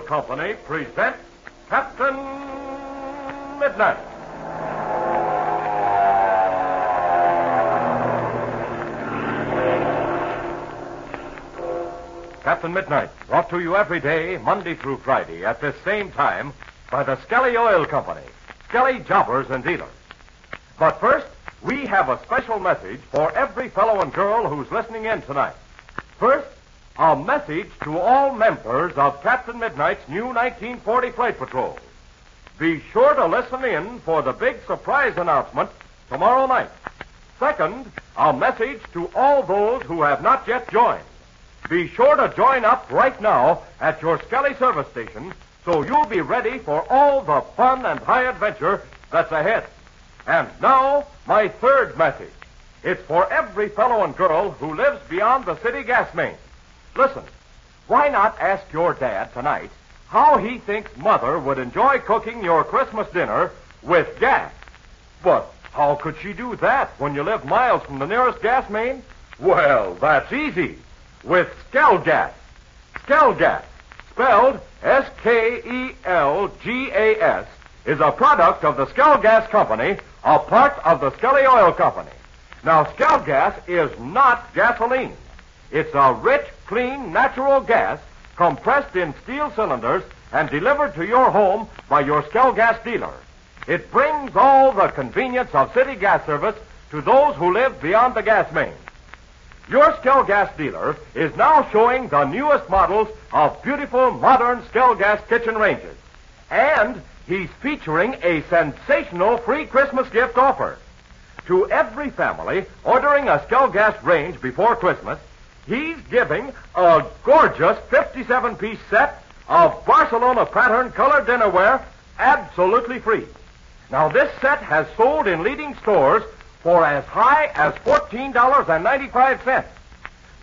Company presents Captain Midnight. Captain Midnight, brought to you every day, Monday through Friday, at this same time, by the Skelly Oil Company, Skelly Jobbers and Dealers. But first, we have a special message for every fellow and girl who's listening in tonight. First, a message to all members of Captain Midnight's new 1940 Flight Patrol. Be sure to listen in for the big surprise announcement tomorrow night. Second, a message to all those who have not yet joined. Be sure to join up right now at your Skelly service station so you'll be ready for all the fun and high adventure that's ahead. And now, my third message. It's for every fellow and girl who lives beyond the city gas main. Listen, why not ask your dad tonight how he thinks Mother would enjoy cooking your Christmas dinner with gas? But how could she do that when you live miles from the nearest gas main? Well, that's easy. With Skelgas. Skelgas, spelled S-K-E-L-G-A-S, is a product of the Skelgas Company, a part of the Skelly Oil Company. Now, Skelgas is not gasoline. It's a rich, clean, natural gas compressed in steel cylinders and delivered to your home by your Skelgas dealer. It brings all the convenience of city gas service to those who live beyond the gas main. Your Skelgas dealer is now showing the newest models of beautiful modern Skelgas kitchen ranges. And he's featuring a sensational free Christmas gift offer. To every family ordering a Skelgas range before Christmas, he's giving a gorgeous 57 piece set of Barcelona pattern colored dinnerware absolutely free. Now, this set has sold in leading stores for as high as $14.95.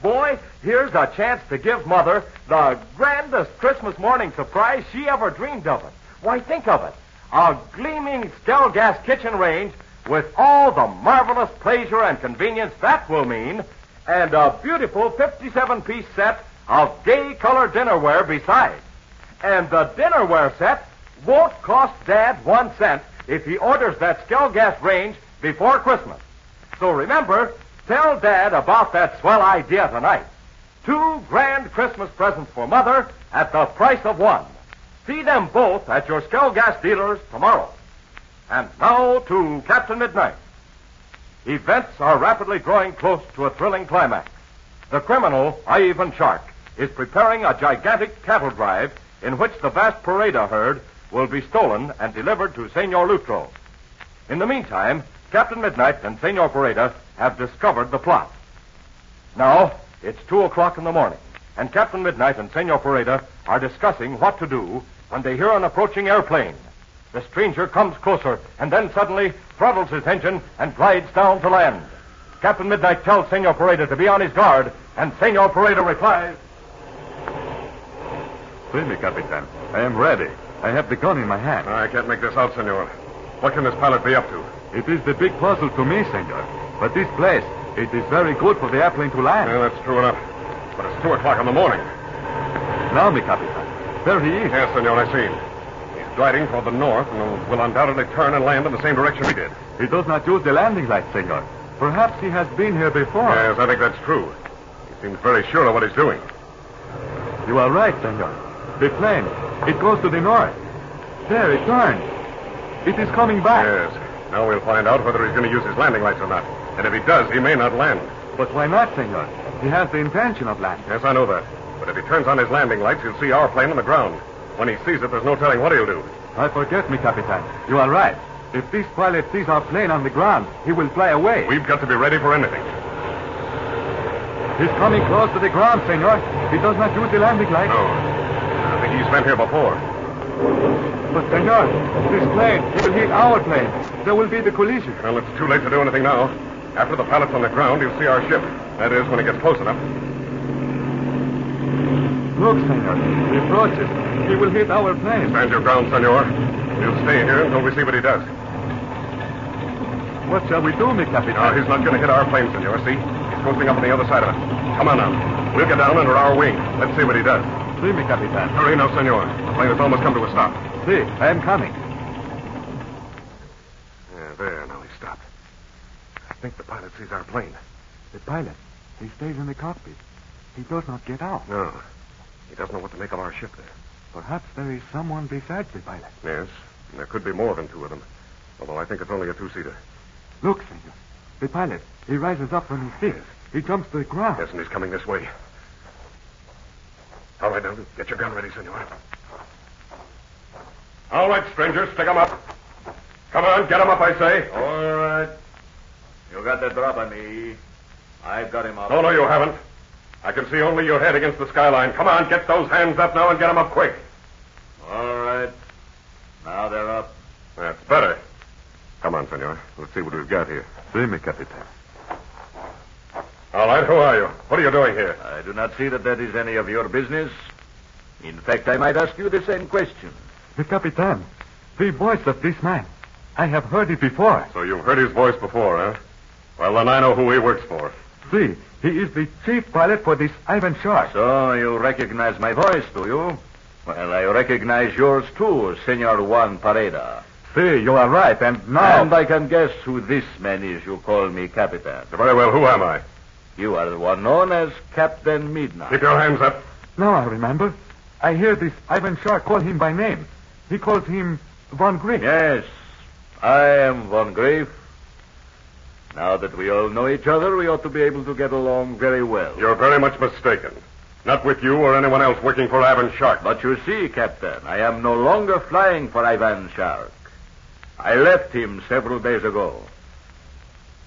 Boy, here's a chance to give Mother the grandest Christmas morning surprise she ever dreamed of it. Why, think of it. A gleaming Skelgas kitchen range with all the marvelous pleasure and convenience that will mean, and a beautiful 57 piece set of gay colored dinnerware besides. And the dinnerware set won't cost Dad one cent if he orders that Skelgas range before Christmas. So remember, tell Dad about that swell idea tonight. Two grand Christmas presents for Mother at the price of one. See them both at your Skelgas dealers tomorrow. And now to Captain Midnight. Events are rapidly drawing close to a thrilling climax. The criminal, Ivan Shark, is preparing a gigantic cattle drive in which the vast Pareda herd will be stolen and delivered to Senor Lutro. In the meantime, Captain Midnight and Senor Pareda have discovered the plot. Now, it's two o'clock in the morning, and Captain Midnight and Senor Pareda are discussing what to do when they hear an approaching airplane. The stranger comes closer and then suddenly throttles his engine and glides down to land. Captain Midnight tells Senor Pareda to be on his guard, and Senor Pareda replies, See me, Capitan. I am ready. I have the gun in my hand. I can't make this out, senor. What can this pilot be up to? It is the big puzzle to me, senor. But this place, it is very good for the airplane to land. Yeah, that's true enough. But it's two o'clock in the morning. Now, mi Capitan. There he is. Yes, senor, I see him. He's gliding toward the north and will undoubtedly turn and land in the same direction we did. He does not use the landing light, senor. Perhaps he has been here before. Yes, I think that's true. He seems very sure of what he's doing. You are right, senor. The plane, it goes to the north. There, it turns. It is coming back. Yes. Now we'll find out whether he's going to use his landing lights or not. And if he does, he may not land. But why not, senor? He has the intention of landing. Yes, I know that. But if he turns on his landing lights, he'll see our plane on the ground. When he sees it, there's no telling what he'll do. I forget me, Capitan. You are right. If this pilot sees our plane on the ground, he will fly away. We've got to be ready for anything. He's coming close to the ground, senor. He does not use the landing light. No. I think he's been here before. But, senor, this plane, he will hit our plane. There will be the collision. Well, it's too late to do anything now. After the pilot's on the ground, he'll see our ship. That is, when he gets close enough. Look, senor. He approaches. He will hit our plane. Stand your ground, senor. We'll stay here until we see what he does. What shall we do, mi Capitan? No, he's not going to hit our plane, senor. See? He's coasting up on the other side of it. Come on now. We'll get down under our wing. Let's see what he does. See me, Capitan. Hurry now, senor. The plane has almost come to a stop. See, I am coming. Yeah, there. Now he stopped. I think the pilot sees our plane. The pilot, he stays in the cockpit. He does not get out. No. He doesn't know what to make of our ship there. Perhaps there is someone besides the pilot. Yes. There could be more than two of them. Although I think it's only a two-seater. Look, senor. The pilot, he rises up from his seat. He jumps to the ground. Yes, and he's coming this way. All right, now, get your gun ready, senor. All right, strangers, stick 'em up. Come on, get 'em up, I say. All right. You got the drop on me. I've got him up. No, no, you haven't. I can see only your head against the skyline. Come on, get those hands up now and get them up quick. All right. Now they're up. That's better. Come on, senor. Let's see what we've got here. See me, Capitan. All right, who are you? What are you doing here? I do not see that that is any of your business. In fact, I might ask you the same question. The Capitan. The voice of this man. I have heard it before. So you've heard his voice before, huh? Well, then I know who he works for. See, he is the chief pilot for this Ivan Shark. So you recognize my voice, do you? Well, I recognize yours too, Senor Juan Pareda. See, you are right, and now... And I can guess who this man is you call me Capitan. Very well, who am I? You are the one known as Captain Midnight. Keep your hands up. Now I remember. I hear this Ivan Shark call him by name. He calls him Von Griff. Yes, I am Von Graef. Now that we all know each other, we ought to be able to get along very well. You're very much mistaken. Not with you or anyone else working for Ivan Shark. But you see, Captain, I am no longer flying for Ivan Shark. I left him several days ago.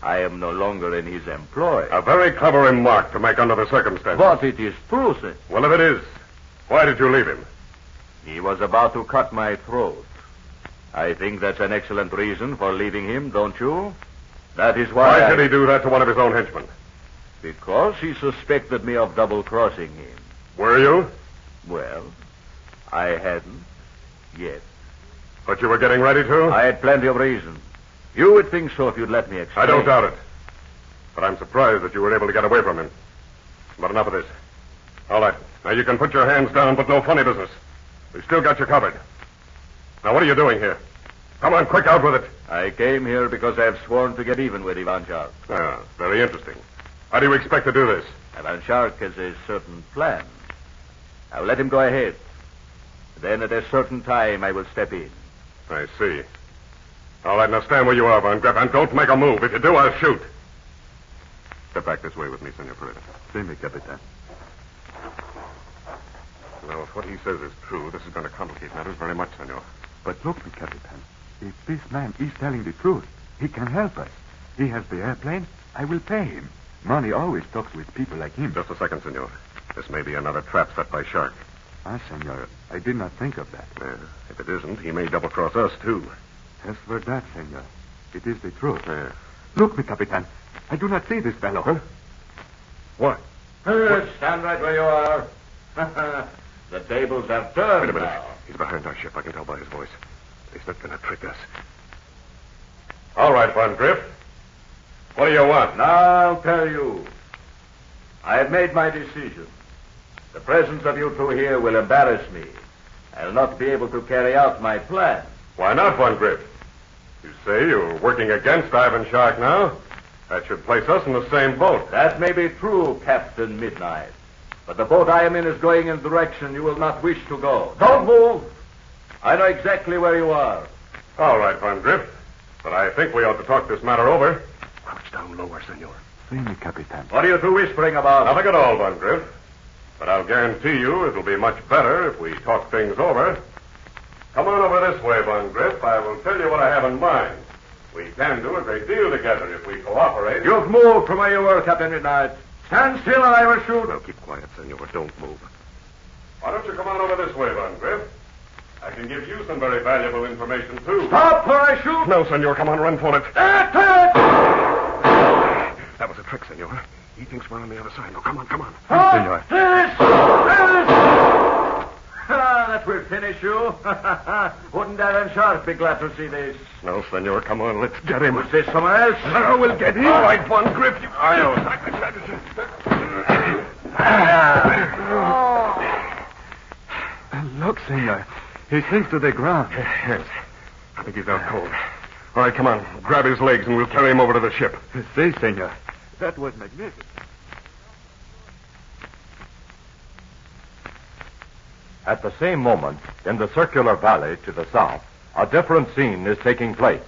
I am no longer in his employ. A very clever remark to make under the circumstances. But it is true, sir. Well, if it is, why did you leave him? He was about to cut my throat. I think that's an excellent reason for leaving him, don't you? That is why. Why I- did he do that to one of his own henchmen? Because he suspected me of double crossing him. Were you? Well, I hadn't yet. But you were getting ready to? I had plenty of reason. You would think so if you'd let me explain. I don't doubt it. But I'm surprised that you were able to get away from him. But enough of this. All right. Now you can put your hands down, but no funny business. We've still got you covered. Now what are you doing here? Come on, quick, out with it. I came here because I have sworn to get even with Ivan Shark. Ah, very interesting. How do you expect to do this? Ivan Shark has a certain plan. I will let him go ahead. Then at a certain time, I will step in. I see. All right, now stand where you are, Von Graff, and don't make a move. If you do, I'll shoot. Step back this way with me, Senor Pareda. See me, Capitan. Now, if what he says is true, this is going to complicate matters very much, Senor. But look, Capitan. If this man is telling the truth, he can help us. He has the airplane. I will pay him. Money always talks with people like him. Just a second, Senor. This may be another trap set by Shark. Ah, senor, I did not think of that. Uh, if it isn't, he may double cross us, too. As for that, senor, it is the truth. Look, me, Capitan. I do not see this fellow. Huh? What? stand right where you are. the tables have turned Wait a minute. now. He's behind our ship. I can tell by his voice. He's not going to trick us. All right, Von Griff. What do you want? Now I'll tell you. I have made my decision. The presence of you two here will embarrass me. I'll not be able to carry out my plan. Why not, Von Griff? You say you're working against Ivan Shark now? That should place us in the same boat. That may be true, Captain Midnight. But the boat I am in is going in a direction you will not wish to go. Don't move. I know exactly where you are. All right, Von Griff. But I think we ought to talk this matter over. Crouch down lower, senor. See me, Capitan. What are you two whispering about? Nothing at all, Von Griff. But I'll guarantee you it'll be much better if we talk things over. Come on over this way, Von Griff. I will tell you what I have in mind. We can do a great deal together if we cooperate. You've moved from where you were, Captain Midnight. Stand still and I will shoot. Well, keep quiet, senor. Don't move. Why don't you come on over this way, Von Griff? I can give you some very valuable information, too. Stop or I shoot. No, senor. Come on, run for it. That's it! That was a trick, senor. He thinks we're on the other side. Now, come on, come on. Stop senor. this! This! Ah, that will finish you. Wouldn't Ivan Shark be glad to see this? No, senor. Come on. Let's get him. Was this someone else? No, we'll get him. All right, Von Griff. You... Uh, look, senor. He sinks to the ground. Uh, yes. I think he's out cold. All right, come on. Grab his legs and we'll carry him over to the ship. Si, senor. That was magnificent. At the same moment, in the circular valley to the south, a different scene is taking place.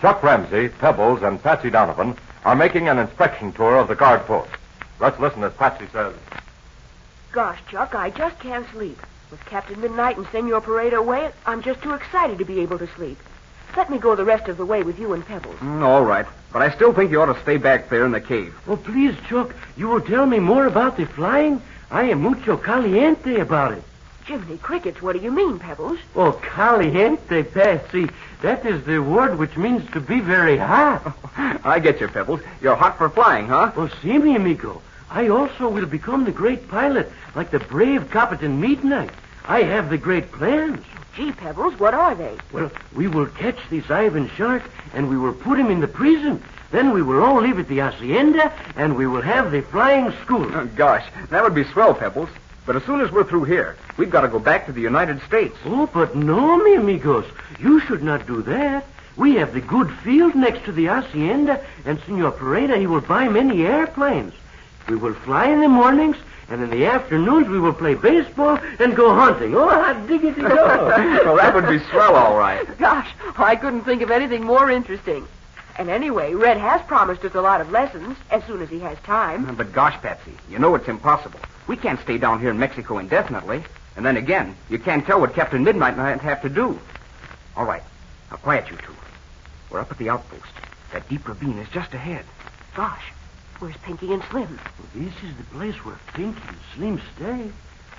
Chuck Ramsey, Pebbles, and Patsy Donovan are making an inspection tour of the guard post. Let's listen as Patsy says. Gosh, Chuck, I just can't sleep. With Captain Midnight and Senor Pareda away, I'm just too excited to be able to sleep. Let me go the rest of the way with you and Pebbles. Mm, all right. But I still think you ought to stay back there in the cave. Oh, please, Chuck, you will tell me more about the flying? I am mucho caliente about it. Jiminy Crickets, what do you mean, Pebbles? Oh, caliente, Patsy. That is the word which means to be very hot. I get you, Pebbles. You're hot for flying, huh? Oh, see me, amigo. I also will become the great pilot, like the brave Captain Midnight. I have the great plans. Gee, Pebbles, what are they? Well, we will catch this Ivan Shark, and we will put him in the prison. Then we will all live at the hacienda, and we will have the flying school. Oh, gosh, that would be swell, Pebbles. But as soon as we're through here, we've got to go back to the United States. Oh, but no, mi amigos. You should not do that. We have the good field next to the hacienda, and Senor Pareda, he will buy many airplanes. We will fly in the mornings, and in the afternoons we will play baseball and go hunting. Oh, how diggity go. well, that would be swell, all right. Gosh, I couldn't think of anything more interesting. And anyway, Red has promised us a lot of lessons as soon as he has time. Mm, but gosh, Patsy, you know it's impossible. We can't stay down here in Mexico indefinitely. And then again, you can't tell what Captain Midnight might have to do. All right. Now, quiet, you two. We're up at the outpost. That deep ravine is just ahead. Gosh, where's Pinky and Slim? Well, this is the place where Pinky and Slim stay.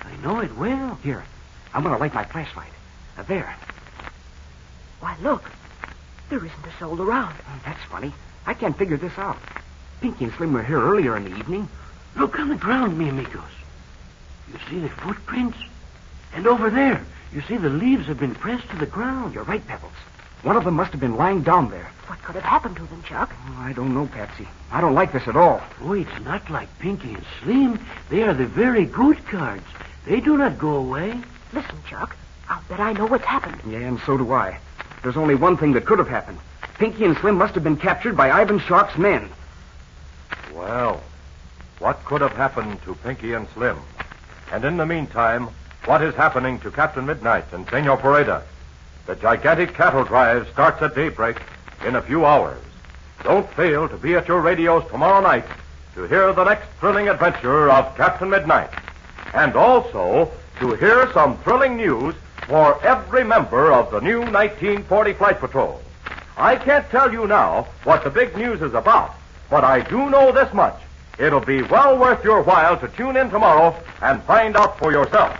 I know it well. Here, I'm going to light my flashlight. Uh, there. Why, look. There isn't a soul around. Oh, that's funny. I can't figure this out. Pinky and Slim were here earlier in the evening. Look on the ground, mi amigos. You see the footprints? And over there, you see the leaves have been pressed to the ground. You're right, Pebbles. One of them must have been lying down there. What could have happened to them, Chuck? Oh, I don't know, Patsy. I don't like this at all. Oh, it's not like Pinky and Slim. They are the very good cards. They do not go away. Listen, Chuck. I'll bet I know what's happened. Yeah, and so do I. There's only one thing that could have happened. Pinky and Slim must have been captured by Ivan Shark's men. Well, what could have happened to Pinky and Slim? And in the meantime, what is happening to Captain Midnight and Senor Pareda? The gigantic cattle drive starts at daybreak in a few hours. Don't fail to be at your radios tomorrow night to hear the next thrilling adventure of Captain Midnight. And also to hear some thrilling news for every member of the new 1940 Flight Patrol. I can't tell you now what the big news is about, but I do know this much. It'll be well worth your while to tune in tomorrow and find out for yourself.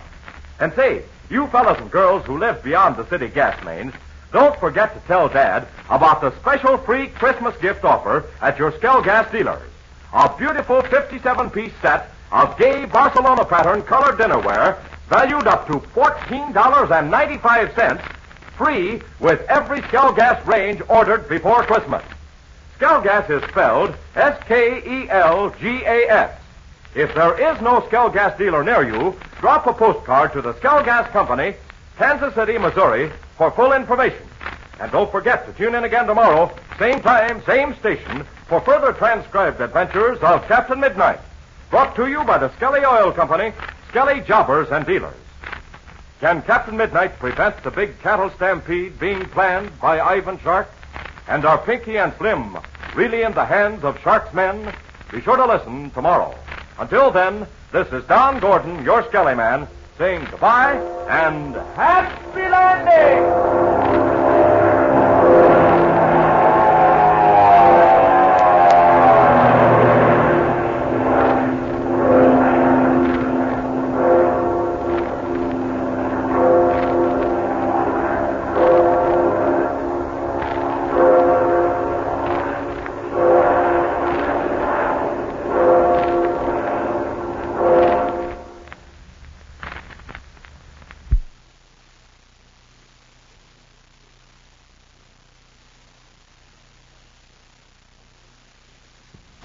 And say, you fellas and girls who live beyond the city gas mains, don't forget to tell Dad about the special free Christmas gift offer at your Skelgas dealers. A beautiful 57-piece set of gay Barcelona pattern colored dinnerware valued up to $14.95, free with every Skelgas range ordered before Christmas. Skelgas is spelled S-K-E-L-G-A-S. If there is no Skelgas dealer near you, drop a postcard to the Skelgas Company, Kansas City, Missouri, for full information. And don't forget to tune in again tomorrow, same time, same station, for further transcribed adventures of Captain Midnight. Brought to you by the Skelly Oil Company, Skelly Jobbers and Dealers. Can Captain Midnight prevent the big cattle stampede being planned by Ivan Shark? And are Pinky and Slim really in the hands of Shark's men? Be sure to listen tomorrow. Until then, this is Don Gordon, your Skelly Man, saying goodbye and happy landing!